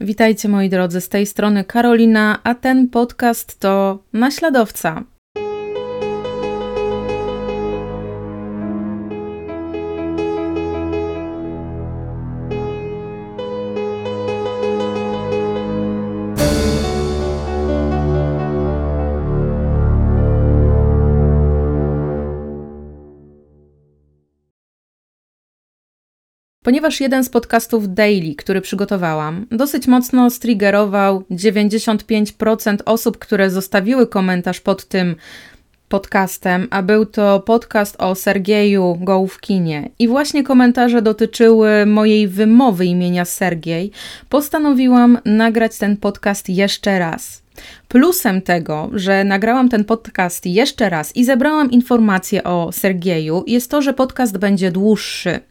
Witajcie moi drodzy, z tej strony Karolina, a ten podcast to Naśladowca. Ponieważ jeden z podcastów Daily, który przygotowałam, dosyć mocno striggerował 95% osób, które zostawiły komentarz pod tym podcastem, a był to podcast o Sergieju Gołówkinie. I właśnie komentarze dotyczyły mojej wymowy imienia Sergiej. Postanowiłam nagrać ten podcast jeszcze raz. Plusem tego, że nagrałam ten podcast jeszcze raz i zebrałam informacje o Sergieju, jest to, że podcast będzie dłuższy.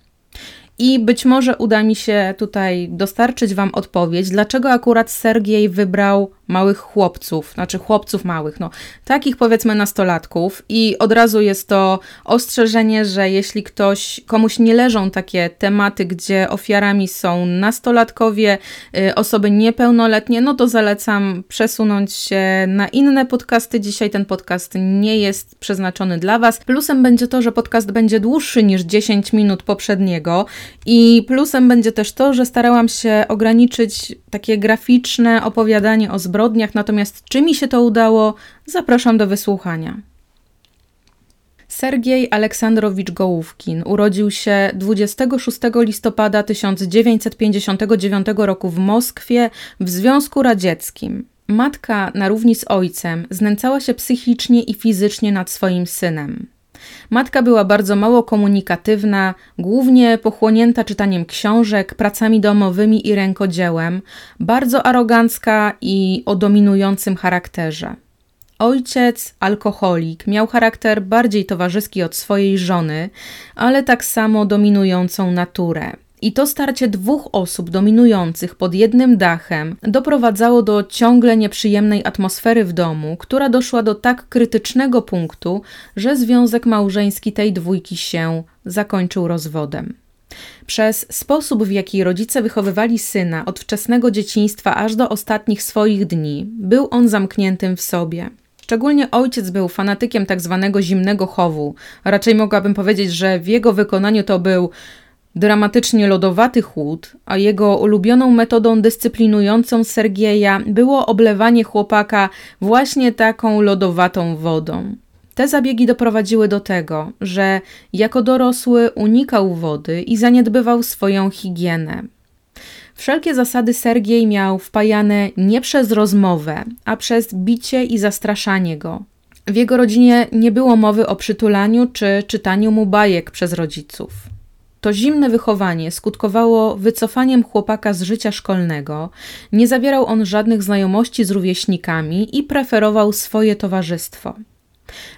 I być może uda mi się tutaj dostarczyć Wam odpowiedź, dlaczego akurat Sergiej wybrał małych chłopców, znaczy chłopców małych, no takich powiedzmy nastolatków i od razu jest to ostrzeżenie, że jeśli ktoś, komuś nie leżą takie tematy, gdzie ofiarami są nastolatkowie, y, osoby niepełnoletnie, no to zalecam przesunąć się na inne podcasty. Dzisiaj ten podcast nie jest przeznaczony dla Was. Plusem będzie to, że podcast będzie dłuższy niż 10 minut poprzedniego i plusem będzie też to, że starałam się ograniczyć takie graficzne opowiadanie o zbrodniach, natomiast czy mi się to udało, zapraszam do wysłuchania. Sergiej Aleksandrowicz Gołówkin urodził się 26 listopada 1959 roku w Moskwie w Związku Radzieckim. Matka na równi z ojcem znęcała się psychicznie i fizycznie nad swoim synem. Matka była bardzo mało komunikatywna, głównie pochłonięta czytaniem książek, pracami domowymi i rękodziełem, bardzo arogancka i o dominującym charakterze. Ojciec, alkoholik, miał charakter bardziej towarzyski od swojej żony, ale tak samo dominującą naturę. I to starcie dwóch osób dominujących pod jednym dachem doprowadzało do ciągle nieprzyjemnej atmosfery w domu, która doszła do tak krytycznego punktu, że związek małżeński tej dwójki się zakończył rozwodem. Przez sposób, w jaki rodzice wychowywali syna od wczesnego dzieciństwa aż do ostatnich swoich dni, był on zamkniętym w sobie. Szczególnie ojciec był fanatykiem tak zwanego zimnego chowu. Raczej mogłabym powiedzieć, że w jego wykonaniu to był dramatycznie lodowaty chłód, a jego ulubioną metodą dyscyplinującą Sergieja było oblewanie chłopaka właśnie taką lodowatą wodą. Te zabiegi doprowadziły do tego, że jako dorosły unikał wody i zaniedbywał swoją higienę. Wszelkie zasady Sergiej miał wpajane nie przez rozmowę, a przez bicie i zastraszanie go. W jego rodzinie nie było mowy o przytulaniu czy czytaniu mu bajek przez rodziców. To zimne wychowanie skutkowało wycofaniem chłopaka z życia szkolnego, nie zawierał on żadnych znajomości z rówieśnikami i preferował swoje towarzystwo.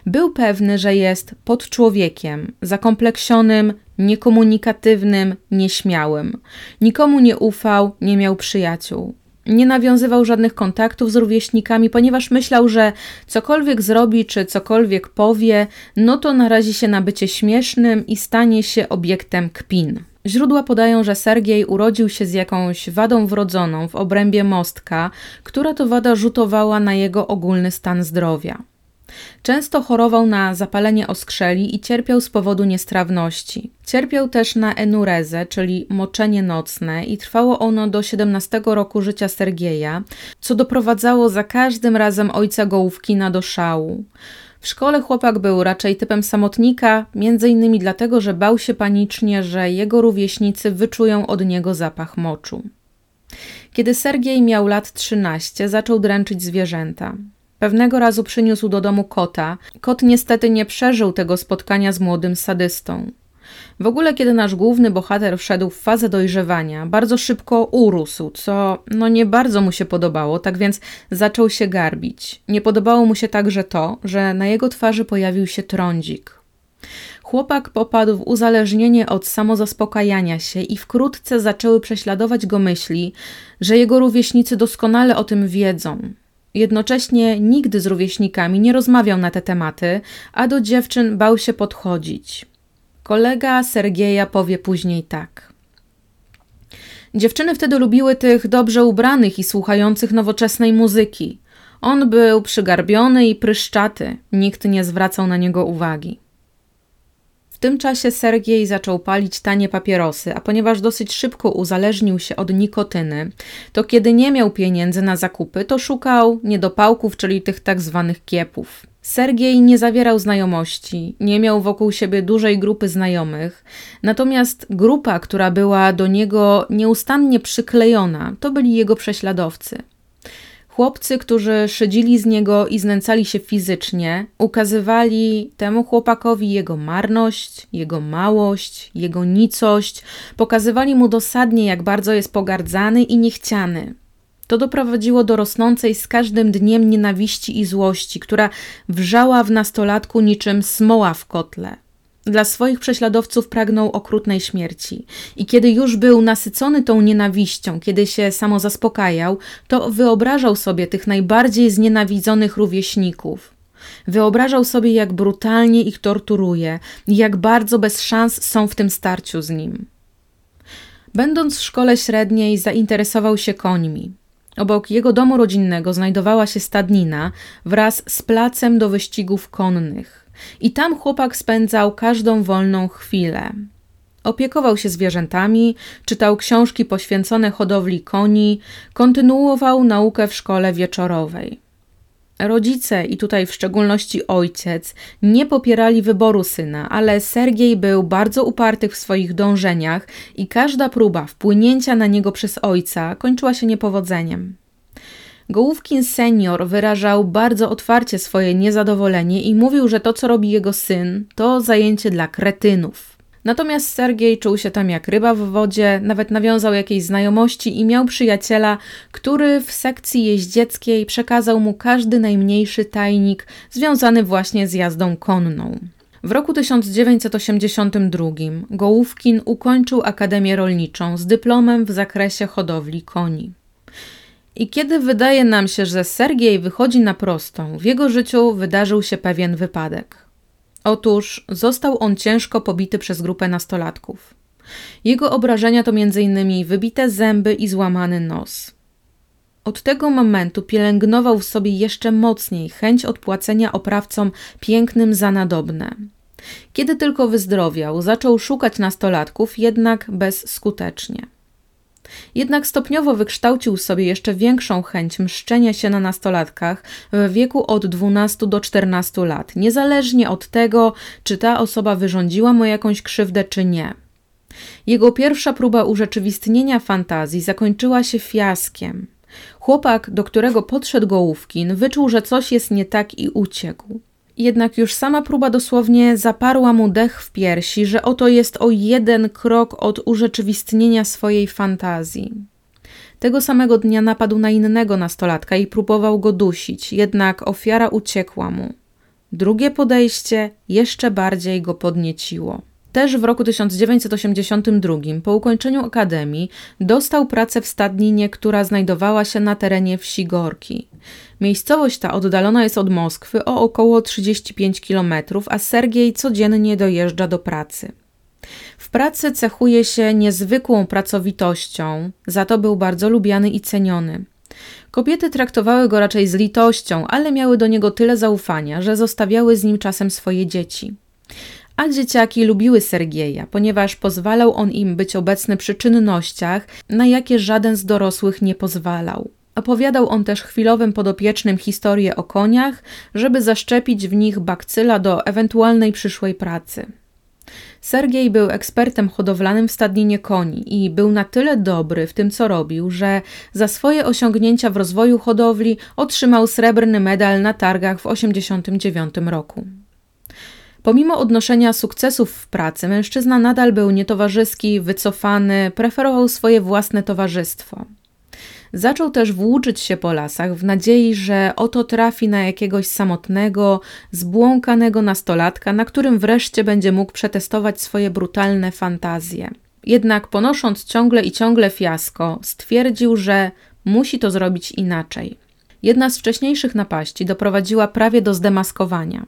Był pewny, że jest pod człowiekiem, zakompleksionym, niekomunikatywnym, nieśmiałym. Nikomu nie ufał, nie miał przyjaciół. Nie nawiązywał żadnych kontaktów z rówieśnikami, ponieważ myślał, że cokolwiek zrobi czy cokolwiek powie, no to narazi się na bycie śmiesznym i stanie się obiektem kpin. Źródła podają, że Sergiej urodził się z jakąś wadą wrodzoną w obrębie mostka, która to wada rzutowała na jego ogólny stan zdrowia. Często chorował na zapalenie oskrzeli i cierpiał z powodu niestrawności. Cierpiał też na enurezę, czyli moczenie nocne i trwało ono do 17 roku życia Sergieja, co doprowadzało za każdym razem ojca Gołówkina do szału. W szkole chłopak był raczej typem samotnika, między innymi dlatego, że bał się panicznie, że jego rówieśnicy wyczują od niego zapach moczu. Kiedy Sergiej miał lat 13, zaczął dręczyć zwierzęta. Pewnego razu przyniósł do domu kota. Kot niestety nie przeżył tego spotkania z młodym sadystą. W ogóle, kiedy nasz główny bohater wszedł w fazę dojrzewania, bardzo szybko urósł, co no nie bardzo mu się podobało, tak więc zaczął się garbić. Nie podobało mu się także to, że na jego twarzy pojawił się trądzik. Chłopak popadł w uzależnienie od samozaspokajania się i wkrótce zaczęły prześladować go myśli, że jego rówieśnicy doskonale o tym wiedzą, Jednocześnie nigdy z rówieśnikami nie rozmawiał na te tematy, a do dziewczyn bał się podchodzić. Kolega Sergieja powie później tak. Dziewczyny wtedy lubiły tych dobrze ubranych i słuchających nowoczesnej muzyki. On był przygarbiony i pryszczaty, nikt nie zwracał na niego uwagi. Tym czasie Sergiej zaczął palić tanie papierosy, a ponieważ dosyć szybko uzależnił się od nikotyny, to kiedy nie miał pieniędzy na zakupy, to szukał niedopałków, czyli tych tak zwanych kiepów. Sergiej nie zawierał znajomości, nie miał wokół siebie dużej grupy znajomych, natomiast grupa, która była do niego nieustannie przyklejona, to byli jego prześladowcy. Chłopcy, którzy szydzili z niego i znęcali się fizycznie, ukazywali temu chłopakowi jego marność, jego małość, jego nicość, pokazywali mu dosadnie, jak bardzo jest pogardzany i niechciany. To doprowadziło do rosnącej z każdym dniem nienawiści i złości, która wrzała w nastolatku niczym smoła w kotle. Dla swoich prześladowców pragnął okrutnej śmierci. I kiedy już był nasycony tą nienawiścią, kiedy się samo zaspokajał, to wyobrażał sobie tych najbardziej znienawidzonych rówieśników. Wyobrażał sobie, jak brutalnie ich torturuje jak bardzo bez szans są w tym starciu z nim. Będąc w szkole średniej, zainteresował się końmi. Obok jego domu rodzinnego znajdowała się stadnina wraz z placem do wyścigów konnych. I tam chłopak spędzał każdą wolną chwilę. Opiekował się zwierzętami, czytał książki poświęcone hodowli koni, kontynuował naukę w szkole wieczorowej. Rodzice, i tutaj w szczególności ojciec, nie popierali wyboru syna, ale Sergiej był bardzo uparty w swoich dążeniach i każda próba wpłynięcia na niego przez ojca kończyła się niepowodzeniem. Gołówkin senior wyrażał bardzo otwarcie swoje niezadowolenie i mówił, że to, co robi jego syn, to zajęcie dla kretynów. Natomiast Sergiej czuł się tam jak ryba w wodzie, nawet nawiązał jakieś znajomości i miał przyjaciela, który w sekcji jeździeckiej przekazał mu każdy najmniejszy tajnik związany właśnie z jazdą konną. W roku 1982 Gołówkin ukończył Akademię Rolniczą z dyplomem w zakresie hodowli koni. I kiedy wydaje nam się, że Sergiej wychodzi na prostą, w jego życiu wydarzył się pewien wypadek. Otóż został on ciężko pobity przez grupę nastolatków. Jego obrażenia to m.in. wybite zęby i złamany nos. Od tego momentu pielęgnował w sobie jeszcze mocniej chęć odpłacenia oprawcom pięknym za nadobne. Kiedy tylko wyzdrowiał, zaczął szukać nastolatków, jednak bezskutecznie. Jednak stopniowo wykształcił sobie jeszcze większą chęć mszczenia się na nastolatkach w wieku od 12 do 14 lat, niezależnie od tego, czy ta osoba wyrządziła mu jakąś krzywdę, czy nie. Jego pierwsza próba urzeczywistnienia fantazji zakończyła się fiaskiem. Chłopak, do którego podszedł Gołówkin, wyczuł, że coś jest nie tak i uciekł. Jednak już sama próba dosłownie zaparła mu dech w piersi, że oto jest o jeden krok od urzeczywistnienia swojej fantazji. Tego samego dnia napadł na innego nastolatka i próbował go dusić, jednak ofiara uciekła mu. Drugie podejście jeszcze bardziej go podnieciło. Też w roku 1982, po ukończeniu akademii, dostał pracę w stadninie, która znajdowała się na terenie wsi Gorki. Miejscowość ta oddalona jest od Moskwy o około 35 km, a Sergiej codziennie dojeżdża do pracy. W pracy cechuje się niezwykłą pracowitością, za to był bardzo lubiany i ceniony. Kobiety traktowały go raczej z litością, ale miały do niego tyle zaufania, że zostawiały z nim czasem swoje dzieci. A dzieciaki lubiły Sergieja, ponieważ pozwalał on im być obecny przy czynnościach, na jakie żaden z dorosłych nie pozwalał. Opowiadał on też chwilowym podopiecznym historię o koniach, żeby zaszczepić w nich bakcyla do ewentualnej przyszłej pracy. Sergiej był ekspertem hodowlanym w stadninie koni i był na tyle dobry w tym, co robił, że za swoje osiągnięcia w rozwoju hodowli otrzymał srebrny medal na targach w 1989 roku. Pomimo odnoszenia sukcesów w pracy, mężczyzna nadal był nietowarzyski, wycofany, preferował swoje własne towarzystwo. Zaczął też włóczyć się po lasach w nadziei, że oto trafi na jakiegoś samotnego, zbłąkanego nastolatka, na którym wreszcie będzie mógł przetestować swoje brutalne fantazje. Jednak ponosząc ciągle i ciągle fiasko, stwierdził, że musi to zrobić inaczej. Jedna z wcześniejszych napaści doprowadziła prawie do zdemaskowania.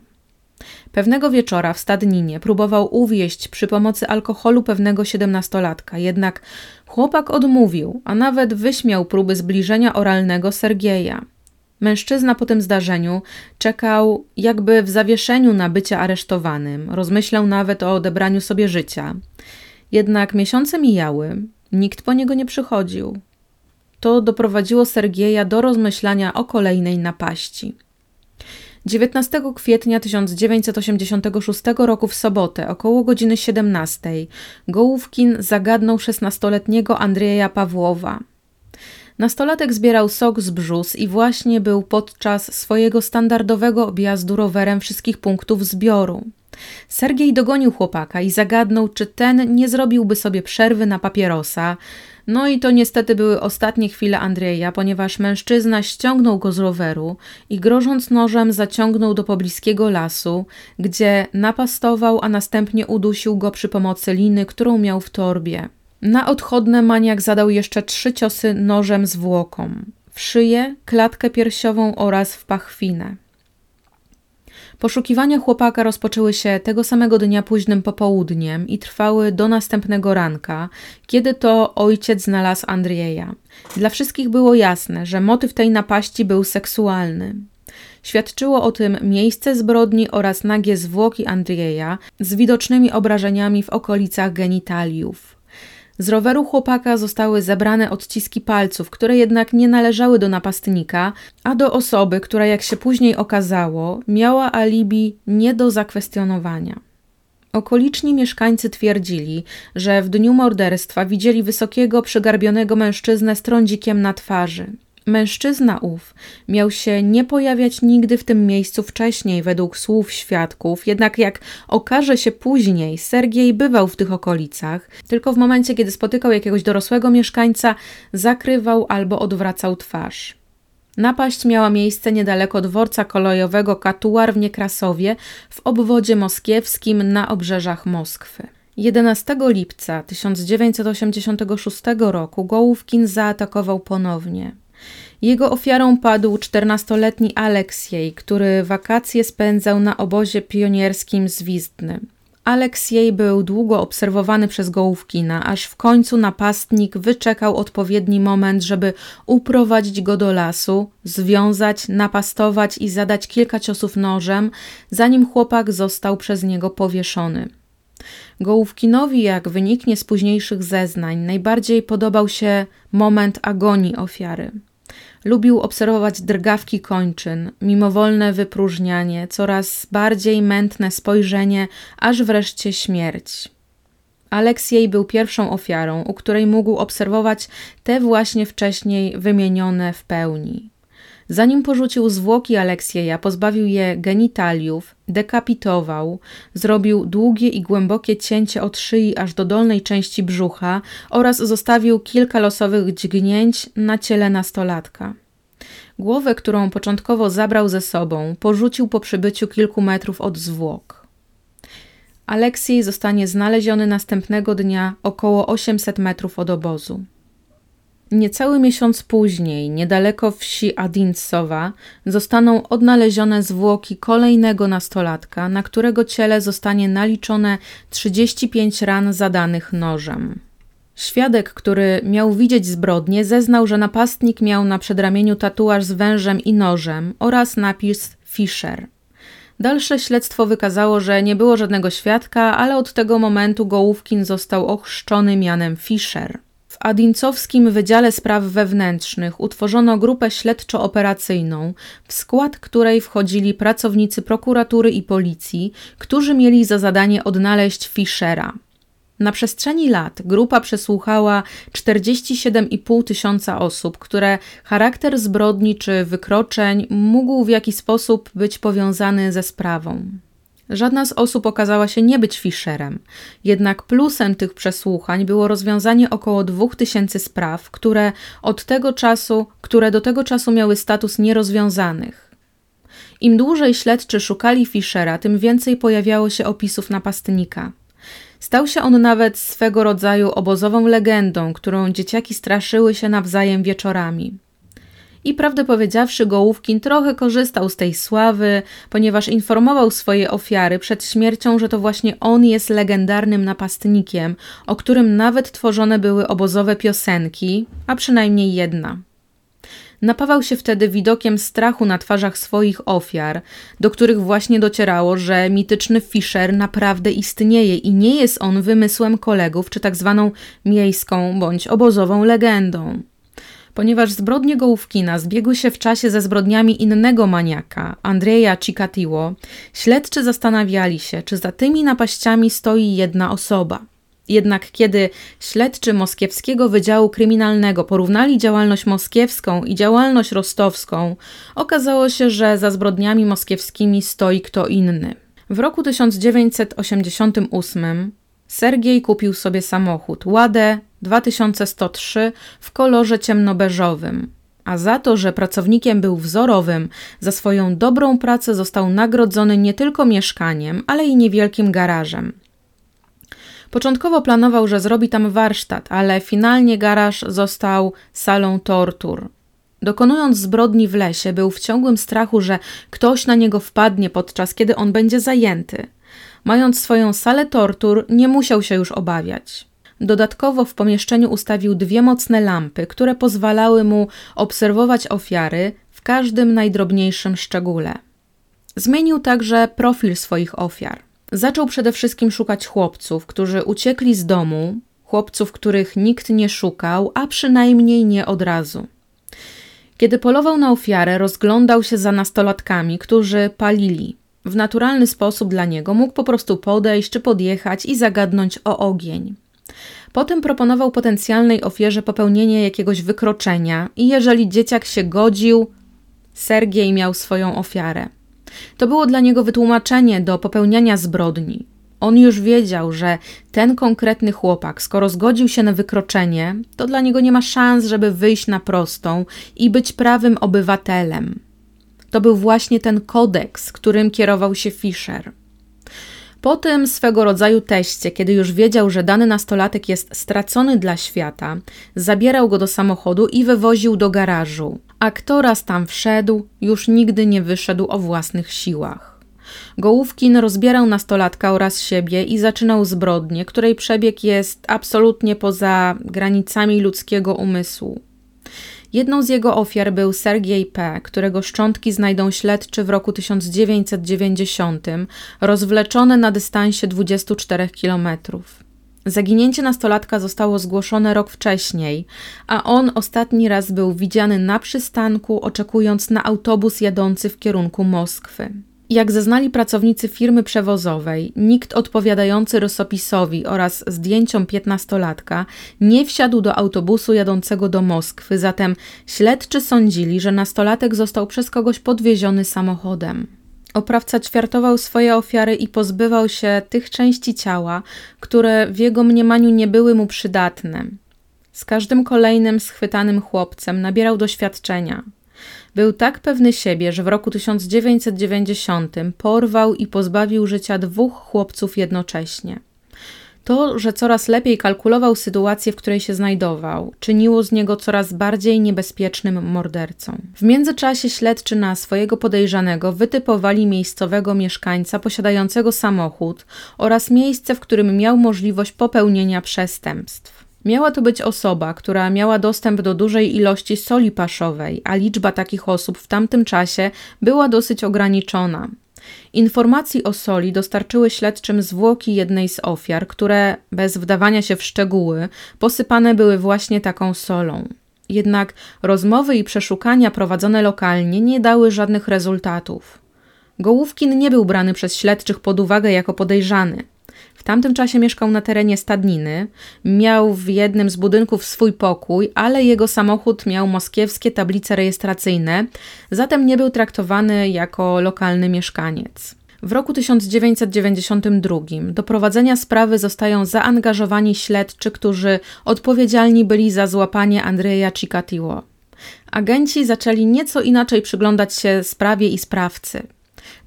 Pewnego wieczora w Stadninie próbował uwieść przy pomocy alkoholu pewnego siedemnastolatka, jednak chłopak odmówił, a nawet wyśmiał próby zbliżenia oralnego Sergieja. Mężczyzna po tym zdarzeniu czekał jakby w zawieszeniu na bycie aresztowanym, rozmyślał nawet o odebraniu sobie życia. Jednak miesiące mijały, nikt po niego nie przychodził. To doprowadziło Sergieja do rozmyślania o kolejnej napaści. 19 kwietnia 1986 roku w sobotę około godziny 17 Gołówkin zagadnął 16-letniego Andrzeja Pawłowa. Nastolatek zbierał sok z brzus i właśnie był podczas swojego standardowego objazdu rowerem wszystkich punktów zbioru. Sergiej dogonił chłopaka i zagadnął, czy ten nie zrobiłby sobie przerwy na papierosa. No i to niestety były ostatnie chwile Andrzeja, ponieważ mężczyzna ściągnął go z roweru i grożąc nożem zaciągnął do pobliskiego lasu, gdzie napastował, a następnie udusił go przy pomocy liny, którą miał w torbie. Na odchodne maniak zadał jeszcze trzy ciosy nożem zwłoką w szyję, klatkę piersiową oraz w pachwinę. Poszukiwania chłopaka rozpoczęły się tego samego dnia późnym popołudniem i trwały do następnego ranka, kiedy to ojciec znalazł Andrieja. Dla wszystkich było jasne, że motyw tej napaści był seksualny. Świadczyło o tym miejsce zbrodni oraz nagie zwłoki Andrieja z widocznymi obrażeniami w okolicach genitaliów. Z roweru chłopaka zostały zebrane odciski palców, które jednak nie należały do napastnika, a do osoby, która jak się później okazało, miała alibi nie do zakwestionowania. Okoliczni mieszkańcy twierdzili, że w dniu morderstwa widzieli wysokiego, przygarbionego mężczyznę z trądzikiem na twarzy. Mężczyzna ów miał się nie pojawiać nigdy w tym miejscu wcześniej, według słów świadków, jednak jak okaże się później, Sergiej bywał w tych okolicach, tylko w momencie, kiedy spotykał jakiegoś dorosłego mieszkańca, zakrywał albo odwracał twarz. Napaść miała miejsce niedaleko dworca kolejowego Katuar w Niekrasowie w obwodzie moskiewskim na obrzeżach Moskwy. 11 lipca 1986 roku Gołówkin zaatakował ponownie. Jego ofiarą padł 14-letni Aleksiej, który wakacje spędzał na obozie pionierskim z Wizdny. Aleksiej był długo obserwowany przez Gołówkina, aż w końcu napastnik wyczekał odpowiedni moment, żeby uprowadzić go do lasu, związać, napastować i zadać kilka ciosów nożem, zanim chłopak został przez niego powieszony. Gołówkinowi, jak wyniknie z późniejszych zeznań, najbardziej podobał się moment agonii ofiary. Lubił obserwować drgawki kończyn, mimowolne wypróżnianie, coraz bardziej mętne spojrzenie, aż wreszcie śmierć. Aleksiej był pierwszą ofiarą, u której mógł obserwować te właśnie wcześniej wymienione w pełni. Zanim porzucił zwłoki Aleksieja, pozbawił je genitaliów, dekapitował, zrobił długie i głębokie cięcie od szyi aż do dolnej części brzucha oraz zostawił kilka losowych dźgnięć na ciele nastolatka. Głowę, którą początkowo zabrał ze sobą, porzucił po przybyciu kilku metrów od zwłok. Aleksiej zostanie znaleziony następnego dnia około 800 metrów od obozu. Niecały miesiąc później, niedaleko wsi Adincowa, zostaną odnalezione zwłoki kolejnego nastolatka, na którego ciele zostanie naliczone 35 ran zadanych nożem. Świadek, który miał widzieć zbrodnię, zeznał, że napastnik miał na przedramieniu tatuaż z wężem i nożem oraz napis Fischer. Dalsze śledztwo wykazało, że nie było żadnego świadka, ale od tego momentu Gołówkin został ochrzczony mianem Fischer. Adincowskim Wydziale Spraw Wewnętrznych utworzono grupę śledczo-operacyjną, w skład której wchodzili pracownicy prokuratury i policji, którzy mieli za zadanie odnaleźć Fischera. Na przestrzeni lat grupa przesłuchała 47,5 tysiąca osób, które charakter zbrodni czy wykroczeń mógł w jakiś sposób być powiązany ze sprawą. Żadna z osób okazała się nie być Fischerem, jednak plusem tych przesłuchań było rozwiązanie około 2000 spraw, które od tego czasu, które do tego czasu miały status nierozwiązanych. Im dłużej śledczy szukali Fischera, tym więcej pojawiało się opisów napastnika. Stał się on nawet swego rodzaju obozową legendą, którą dzieciaki straszyły się nawzajem wieczorami. I prawdę powiedziawszy, Gołówkin trochę korzystał z tej sławy, ponieważ informował swoje ofiary przed śmiercią, że to właśnie on jest legendarnym napastnikiem, o którym nawet tworzone były obozowe piosenki, a przynajmniej jedna. Napawał się wtedy widokiem strachu na twarzach swoich ofiar, do których właśnie docierało, że mityczny Fischer naprawdę istnieje i nie jest on wymysłem kolegów czy tak zwaną miejską bądź obozową legendą. Ponieważ zbrodnie Gołówkina zbiegły się w czasie ze zbrodniami innego maniaka, Andrzeja Cikatiło, śledczy zastanawiali się, czy za tymi napaściami stoi jedna osoba – jednak kiedy śledczy Moskiewskiego Wydziału Kryminalnego porównali działalność moskiewską i działalność rostowską, okazało się, że za zbrodniami moskiewskimi stoi kto inny. W roku 1988 Sergiej kupił sobie samochód Ładę 2103 w kolorze ciemnobeżowym, a za to, że pracownikiem był wzorowym, za swoją dobrą pracę został nagrodzony nie tylko mieszkaniem, ale i niewielkim garażem. Początkowo planował, że zrobi tam warsztat, ale finalnie garaż został salą tortur. Dokonując zbrodni w lesie, był w ciągłym strachu, że ktoś na niego wpadnie podczas kiedy on będzie zajęty. Mając swoją salę tortur, nie musiał się już obawiać. Dodatkowo w pomieszczeniu ustawił dwie mocne lampy, które pozwalały mu obserwować ofiary w każdym najdrobniejszym szczególe. Zmienił także profil swoich ofiar. Zaczął przede wszystkim szukać chłopców, którzy uciekli z domu, chłopców, których nikt nie szukał, a przynajmniej nie od razu. Kiedy polował na ofiarę, rozglądał się za nastolatkami, którzy palili. W naturalny sposób dla niego mógł po prostu podejść czy podjechać i zagadnąć o ogień. Potem proponował potencjalnej ofierze popełnienie jakiegoś wykroczenia, i jeżeli dzieciak się godził, Sergiej miał swoją ofiarę. To było dla niego wytłumaczenie do popełniania zbrodni. On już wiedział, że ten konkretny chłopak, skoro zgodził się na wykroczenie, to dla niego nie ma szans, żeby wyjść na prostą i być prawym obywatelem. To był właśnie ten kodeks, którym kierował się Fischer. Po tym swego rodzaju teście, kiedy już wiedział, że dany nastolatek jest stracony dla świata, zabierał go do samochodu i wywoził do garażu, a kto raz tam wszedł, już nigdy nie wyszedł o własnych siłach. Gołówkin rozbierał nastolatka oraz siebie i zaczynał zbrodnię, której przebieg jest absolutnie poza granicami ludzkiego umysłu. Jedną z jego ofiar był Sergiej P., którego szczątki znajdą śledczy w roku 1990, rozwleczone na dystansie 24 kilometrów. Zaginięcie nastolatka zostało zgłoszone rok wcześniej, a on ostatni raz był widziany na przystanku, oczekując na autobus jadący w kierunku Moskwy. Jak zeznali pracownicy firmy przewozowej, nikt odpowiadający rysopisowi oraz zdjęciom piętnastolatka nie wsiadł do autobusu jadącego do Moskwy, zatem śledczy sądzili, że nastolatek został przez kogoś podwieziony samochodem. Oprawca ćwiartował swoje ofiary i pozbywał się tych części ciała, które w jego mniemaniu nie były mu przydatne. Z każdym kolejnym schwytanym chłopcem nabierał doświadczenia. Był tak pewny siebie, że w roku 1990 porwał i pozbawił życia dwóch chłopców jednocześnie. To, że coraz lepiej kalkulował sytuację, w której się znajdował, czyniło z niego coraz bardziej niebezpiecznym mordercą. W międzyczasie śledczy na swojego podejrzanego wytypowali miejscowego mieszkańca posiadającego samochód oraz miejsce, w którym miał możliwość popełnienia przestępstw. Miała to być osoba, która miała dostęp do dużej ilości soli paszowej, a liczba takich osób w tamtym czasie była dosyć ograniczona. Informacji o soli dostarczyły śledczym zwłoki jednej z ofiar, które, bez wdawania się w szczegóły, posypane były właśnie taką solą. Jednak rozmowy i przeszukania prowadzone lokalnie nie dały żadnych rezultatów. Gołówkin nie był brany przez śledczych pod uwagę jako podejrzany. W tamtym czasie mieszkał na terenie stadniny, miał w jednym z budynków swój pokój, ale jego samochód miał moskiewskie tablice rejestracyjne, zatem nie był traktowany jako lokalny mieszkaniec. W roku 1992 do prowadzenia sprawy zostają zaangażowani śledczy, którzy odpowiedzialni byli za złapanie Andrzeja Cikatiło. Agenci zaczęli nieco inaczej przyglądać się sprawie i sprawcy.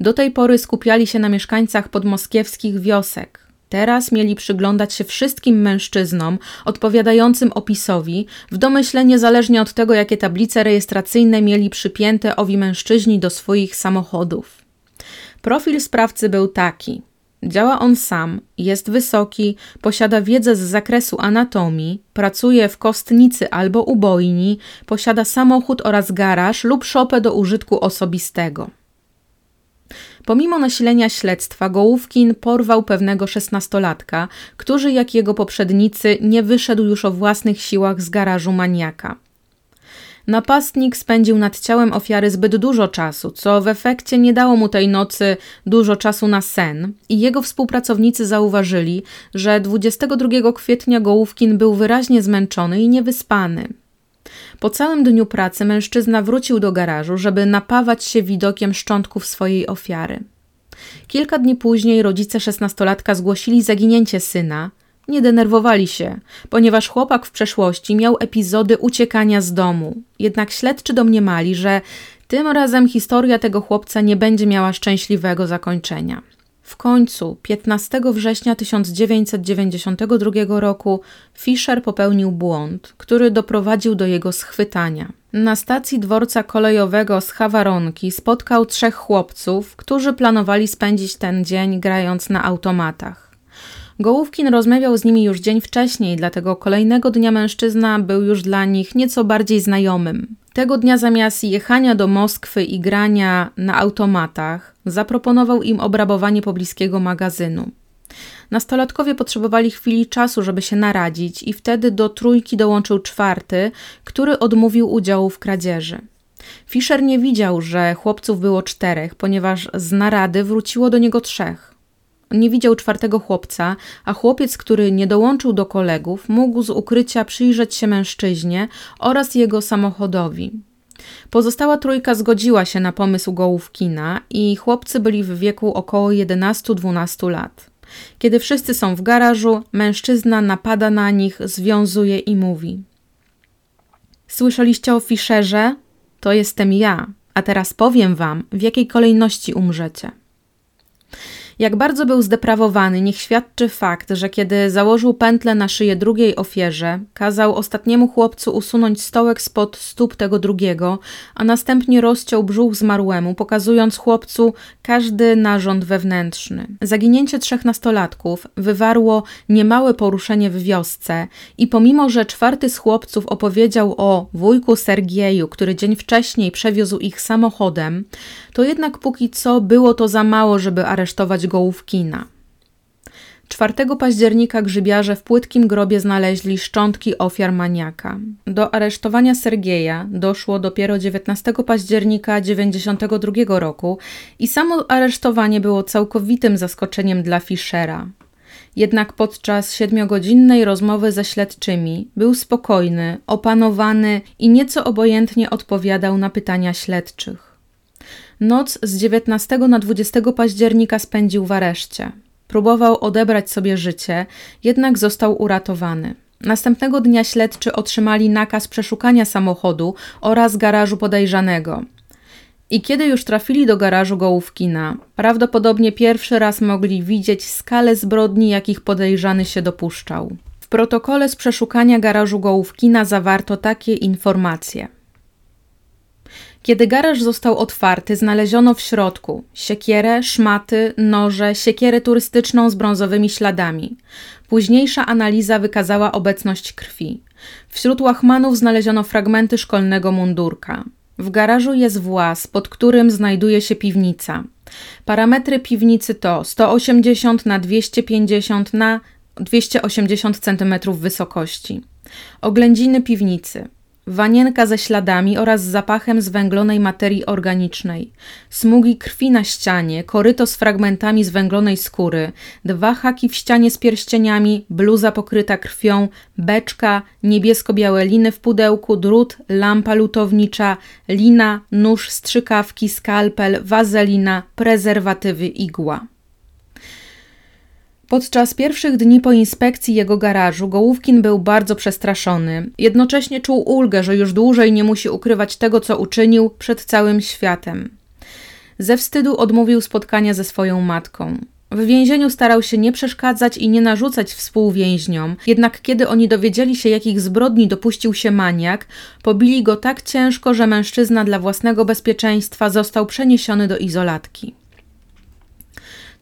Do tej pory skupiali się na mieszkańcach podmoskiewskich wiosek. Teraz mieli przyglądać się wszystkim mężczyznom odpowiadającym opisowi, w domyśle niezależnie od tego, jakie tablice rejestracyjne mieli przypięte owi mężczyźni do swoich samochodów. Profil sprawcy był taki. Działa on sam, jest wysoki, posiada wiedzę z zakresu anatomii, pracuje w kostnicy albo ubojni, posiada samochód oraz garaż lub szopę do użytku osobistego. Pomimo nasilenia śledztwa, Gołówkin porwał pewnego szesnastolatka, który jak jego poprzednicy nie wyszedł już o własnych siłach z garażu maniaka. Napastnik spędził nad ciałem ofiary zbyt dużo czasu, co w efekcie nie dało mu tej nocy dużo czasu na sen, i jego współpracownicy zauważyli, że 22 kwietnia Gołówkin był wyraźnie zmęczony i niewyspany. Po całym dniu pracy mężczyzna wrócił do garażu, żeby napawać się widokiem szczątków swojej ofiary. Kilka dni później rodzice szesnastolatka zgłosili zaginięcie syna. Nie denerwowali się, ponieważ chłopak w przeszłości miał epizody uciekania z domu. Jednak śledczy domniemali, że tym razem historia tego chłopca nie będzie miała szczęśliwego zakończenia. W końcu, 15 września 1992 roku, Fischer popełnił błąd, który doprowadził do jego schwytania. Na stacji dworca kolejowego z Hawaronki spotkał trzech chłopców, którzy planowali spędzić ten dzień grając na automatach. Gołówkin rozmawiał z nimi już dzień wcześniej, dlatego kolejnego dnia mężczyzna był już dla nich nieco bardziej znajomym. Tego dnia zamiast jechania do Moskwy i grania na automatach, zaproponował im obrabowanie pobliskiego magazynu. Nastolatkowie potrzebowali chwili czasu, żeby się naradzić, i wtedy do trójki dołączył czwarty, który odmówił udziału w kradzieży. Fischer nie widział, że chłopców było czterech, ponieważ z narady wróciło do niego trzech. Nie widział czwartego chłopca, a chłopiec, który nie dołączył do kolegów, mógł z ukrycia przyjrzeć się mężczyźnie oraz jego samochodowi. Pozostała trójka zgodziła się na pomysł Gołówkina i chłopcy byli w wieku około 11-12 lat. Kiedy wszyscy są w garażu, mężczyzna napada na nich, związuje i mówi: Słyszeliście o Fischerze? To jestem ja, a teraz powiem wam, w jakiej kolejności umrzecie. Jak bardzo był zdeprawowany, niech świadczy fakt, że kiedy założył pętlę na szyję drugiej ofierze, kazał ostatniemu chłopcu usunąć stołek spod stóp tego drugiego, a następnie rozciął brzuch zmarłemu, pokazując chłopcu każdy narząd wewnętrzny. Zaginięcie trzech nastolatków wywarło niemałe poruszenie w wiosce i pomimo, że czwarty z chłopców opowiedział o wujku Sergieju, który dzień wcześniej przewiózł ich samochodem, to jednak póki co było to za mało, żeby aresztować Gołówkina. 4 października grzybiarze w płytkim grobie znaleźli szczątki ofiar maniaka. Do aresztowania Sergieja doszło dopiero 19 października 1992 roku i samo aresztowanie było całkowitym zaskoczeniem dla Fischera. Jednak podczas siedmiogodzinnej rozmowy ze śledczymi był spokojny, opanowany i nieco obojętnie odpowiadał na pytania śledczych. Noc z 19 na 20 października spędził w areszcie. Próbował odebrać sobie życie, jednak został uratowany. Następnego dnia śledczy otrzymali nakaz przeszukania samochodu oraz garażu podejrzanego. I kiedy już trafili do garażu Gołówkina, prawdopodobnie pierwszy raz mogli widzieć skalę zbrodni, jakich podejrzany się dopuszczał. W protokole z przeszukania garażu Gołówkina zawarto takie informacje. Kiedy garaż został otwarty, znaleziono w środku siekierę, szmaty, noże, siekierę turystyczną z brązowymi śladami. Późniejsza analiza wykazała obecność krwi. Wśród łachmanów znaleziono fragmenty szkolnego mundurka. W garażu jest włas, pod którym znajduje się piwnica. Parametry piwnicy to 180 na 250 na 280 cm wysokości. Oględziny piwnicy wanienka ze śladami oraz zapachem zwęglonej materii organicznej, smugi krwi na ścianie, koryto z fragmentami zwęglonej skóry, dwa haki w ścianie z pierścieniami, bluza pokryta krwią, beczka, niebiesko-białe liny w pudełku, drut, lampa lutownicza, lina, nóż, strzykawki, skalpel, wazelina, prezerwatywy, igła. Podczas pierwszych dni po inspekcji jego garażu Gołówkin był bardzo przestraszony. Jednocześnie czuł ulgę, że już dłużej nie musi ukrywać tego, co uczynił przed całym światem. Ze wstydu odmówił spotkania ze swoją matką. W więzieniu starał się nie przeszkadzać i nie narzucać współwięźniom, jednak kiedy oni dowiedzieli się, jakich zbrodni dopuścił się maniak, pobili go tak ciężko, że mężczyzna dla własnego bezpieczeństwa został przeniesiony do izolatki.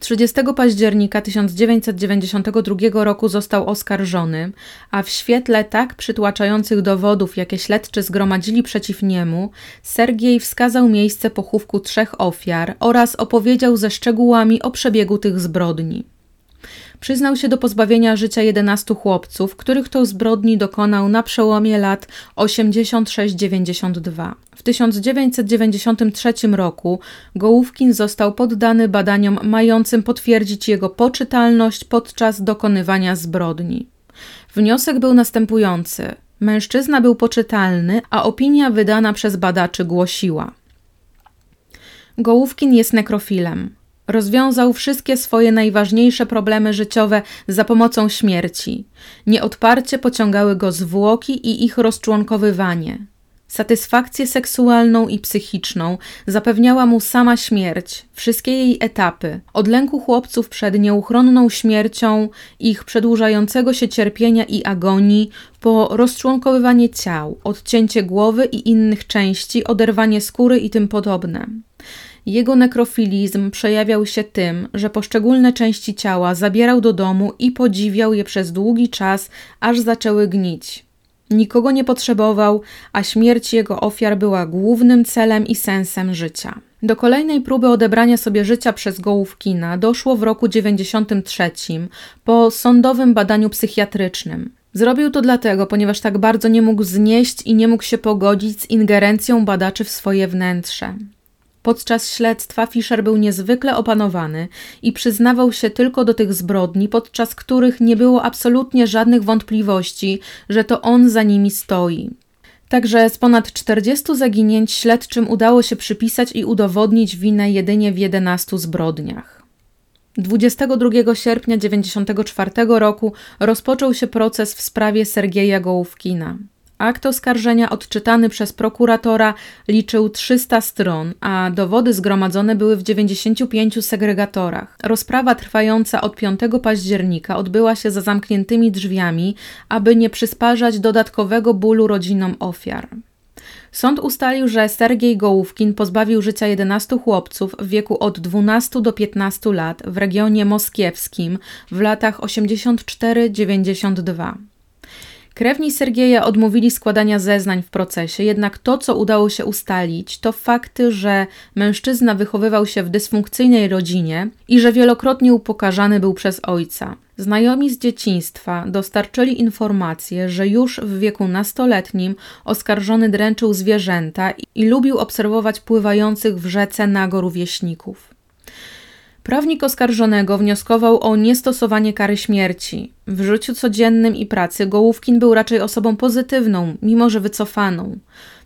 30 października 1992 roku został oskarżony, a w świetle tak przytłaczających dowodów, jakie śledczy zgromadzili przeciw niemu, Sergiej wskazał miejsce pochówku trzech ofiar oraz opowiedział ze szczegółami o przebiegu tych zbrodni. Przyznał się do pozbawienia życia 11 chłopców, których to zbrodni dokonał na przełomie lat 86-92. W 1993 roku Gołówkin został poddany badaniom mającym potwierdzić jego poczytalność podczas dokonywania zbrodni. Wniosek był następujący. Mężczyzna był poczytalny, a opinia wydana przez badaczy głosiła: Gołówkin jest nekrofilem. Rozwiązał wszystkie swoje najważniejsze problemy życiowe za pomocą śmierci. Nieodparcie pociągały go zwłoki i ich rozczłonkowywanie. Satysfakcję seksualną i psychiczną zapewniała mu sama śmierć, wszystkie jej etapy, od lęku chłopców przed nieuchronną śmiercią, ich przedłużającego się cierpienia i agonii, po rozczłonkowywanie ciał, odcięcie głowy i innych części, oderwanie skóry i tym podobne. Jego nekrofilizm przejawiał się tym, że poszczególne części ciała zabierał do domu i podziwiał je przez długi czas, aż zaczęły gnić. Nikogo nie potrzebował, a śmierć jego ofiar była głównym celem i sensem życia. Do kolejnej próby odebrania sobie życia przez Gołówkina doszło w roku 93 po sądowym badaniu psychiatrycznym. Zrobił to dlatego, ponieważ tak bardzo nie mógł znieść i nie mógł się pogodzić z ingerencją badaczy w swoje wnętrze. Podczas śledztwa Fischer był niezwykle opanowany i przyznawał się tylko do tych zbrodni, podczas których nie było absolutnie żadnych wątpliwości, że to on za nimi stoi. Także z ponad 40 zaginięć śledczym udało się przypisać i udowodnić winę jedynie w 11 zbrodniach. 22 sierpnia 1994 roku rozpoczął się proces w sprawie Sergieja Gołówkina. Akt oskarżenia odczytany przez prokuratora liczył 300 stron, a dowody zgromadzone były w 95 segregatorach. Rozprawa trwająca od 5 października odbyła się za zamkniętymi drzwiami, aby nie przysparzać dodatkowego bólu rodzinom ofiar. Sąd ustalił, że Sergiej Gołówkin pozbawił życia 11 chłopców w wieku od 12 do 15 lat w regionie moskiewskim w latach 84-92. Krewni Sergieja odmówili składania zeznań w procesie, jednak to, co udało się ustalić, to fakty, że mężczyzna wychowywał się w dysfunkcyjnej rodzinie i że wielokrotnie upokarzany był przez ojca. Znajomi z dzieciństwa dostarczyli informację, że już w wieku nastoletnim oskarżony dręczył zwierzęta i lubił obserwować pływających w rzece nago rówieśników. Prawnik oskarżonego wnioskował o niestosowanie kary śmierci. W życiu codziennym i pracy Gołówkin był raczej osobą pozytywną, mimo że wycofaną.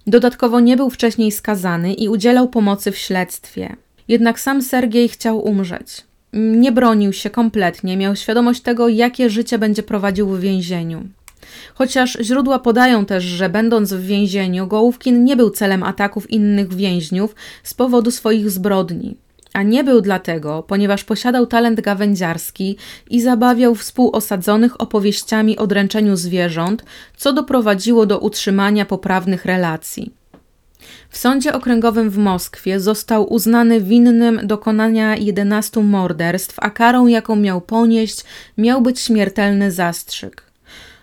Dodatkowo nie był wcześniej skazany i udzielał pomocy w śledztwie. Jednak sam Sergiej chciał umrzeć. Nie bronił się kompletnie, miał świadomość tego, jakie życie będzie prowadził w więzieniu. Chociaż źródła podają też, że będąc w więzieniu, Gołówkin nie był celem ataków innych więźniów z powodu swoich zbrodni a nie był dlatego, ponieważ posiadał talent gawędziarski i zabawiał współosadzonych opowieściami o dręczeniu zwierząt, co doprowadziło do utrzymania poprawnych relacji. W sądzie okręgowym w Moskwie został uznany winnym dokonania 11 morderstw, a karą, jaką miał ponieść, miał być śmiertelny zastrzyk.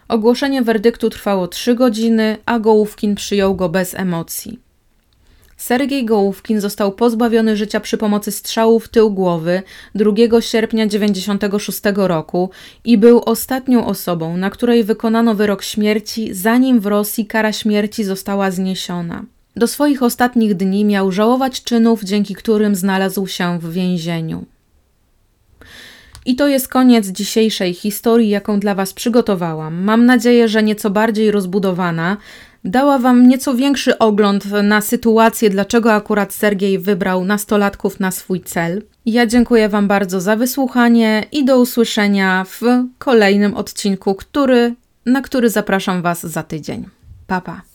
Ogłoszenie werdyktu trwało trzy godziny, a Gołówkin przyjął go bez emocji. Sergiej Gołówkin został pozbawiony życia przy pomocy strzału w tył głowy 2 sierpnia 1996 roku i był ostatnią osobą, na której wykonano wyrok śmierci, zanim w Rosji kara śmierci została zniesiona. Do swoich ostatnich dni miał żałować czynów, dzięki którym znalazł się w więzieniu. I to jest koniec dzisiejszej historii, jaką dla Was przygotowałam. Mam nadzieję, że nieco bardziej rozbudowana, dała Wam nieco większy ogląd na sytuację, dlaczego akurat Sergiej wybrał nastolatków na swój cel. Ja dziękuję Wam bardzo za wysłuchanie i do usłyszenia w kolejnym odcinku, który, na który zapraszam Was za tydzień. Pa, pa.